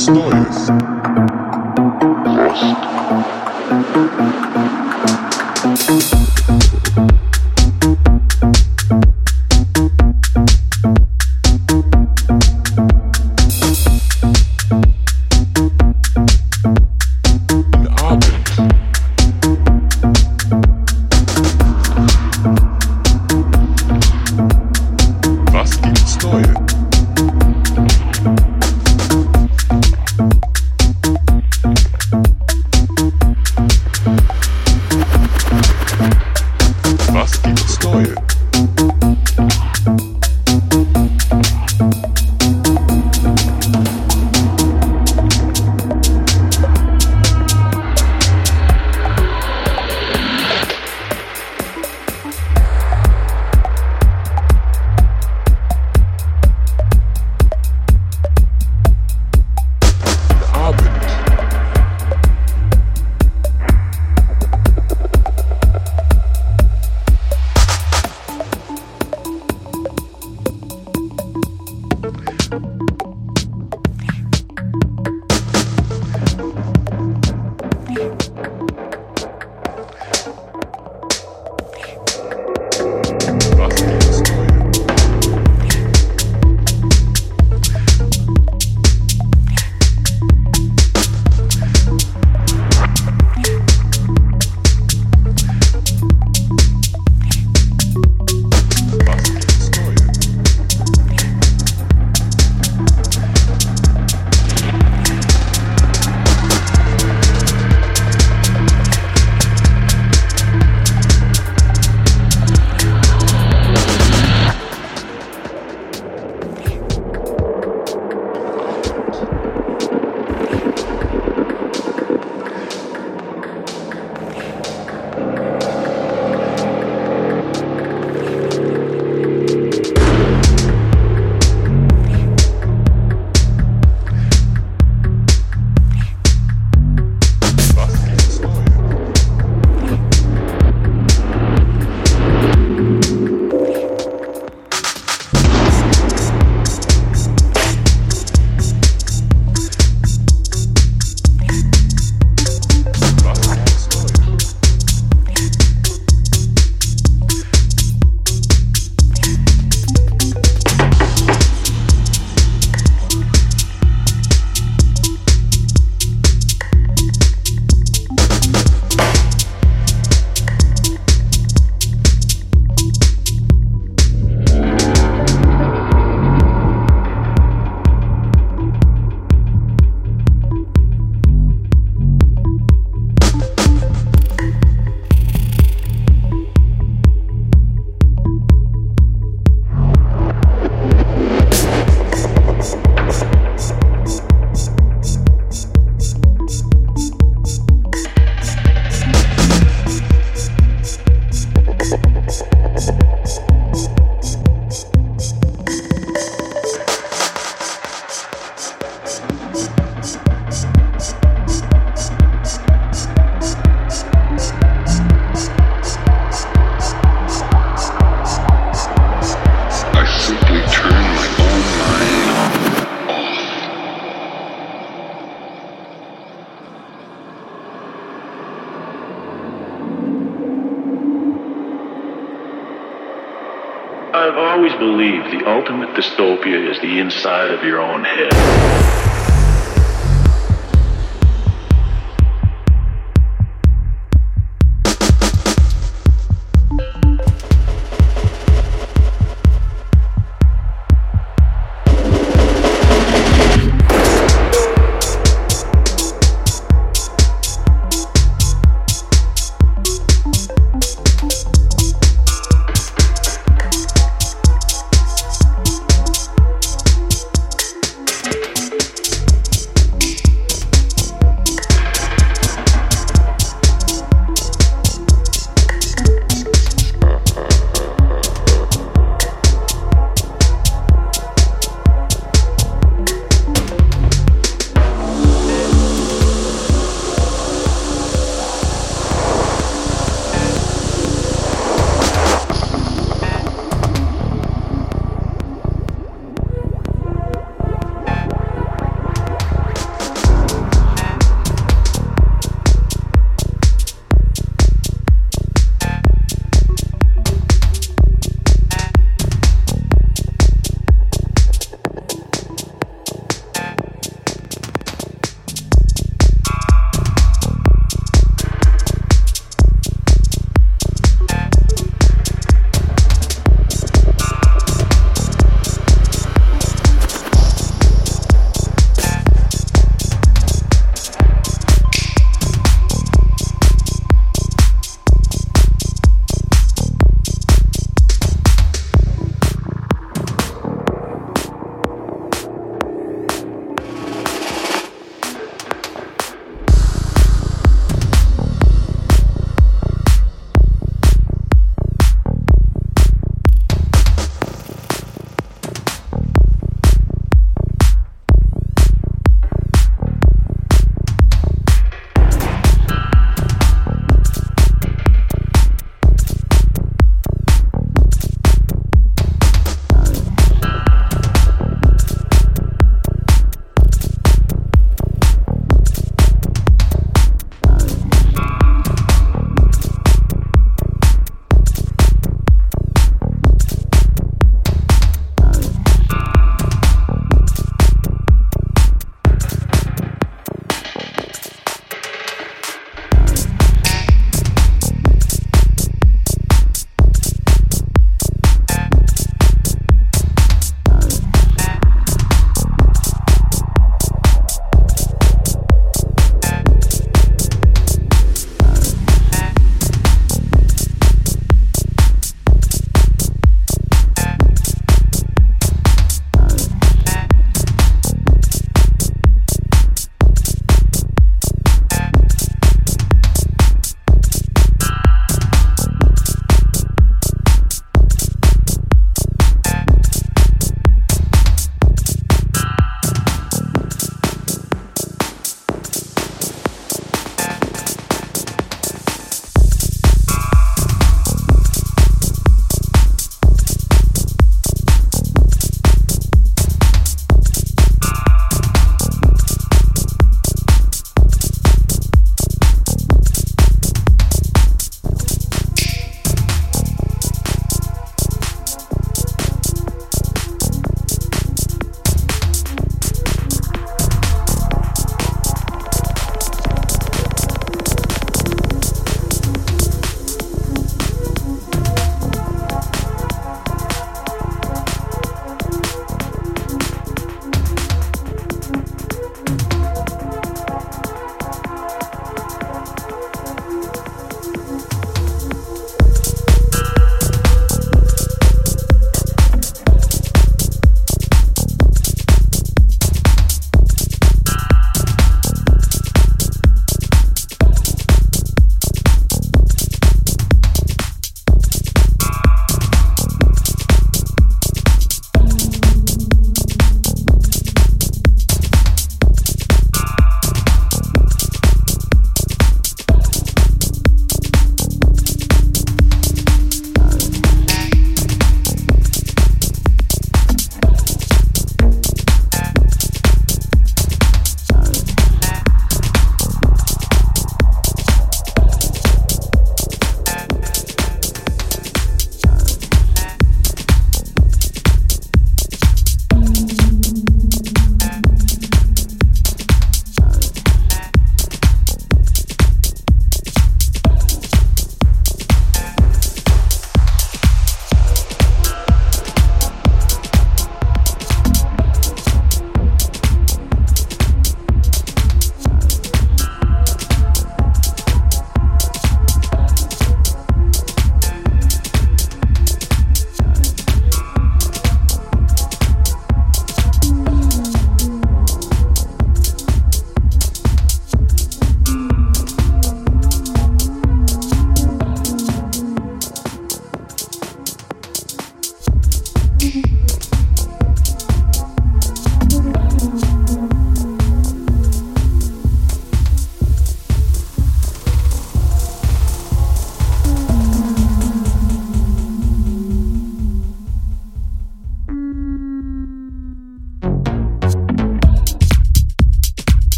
stories. Dystopia is the inside of your own head.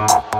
Thank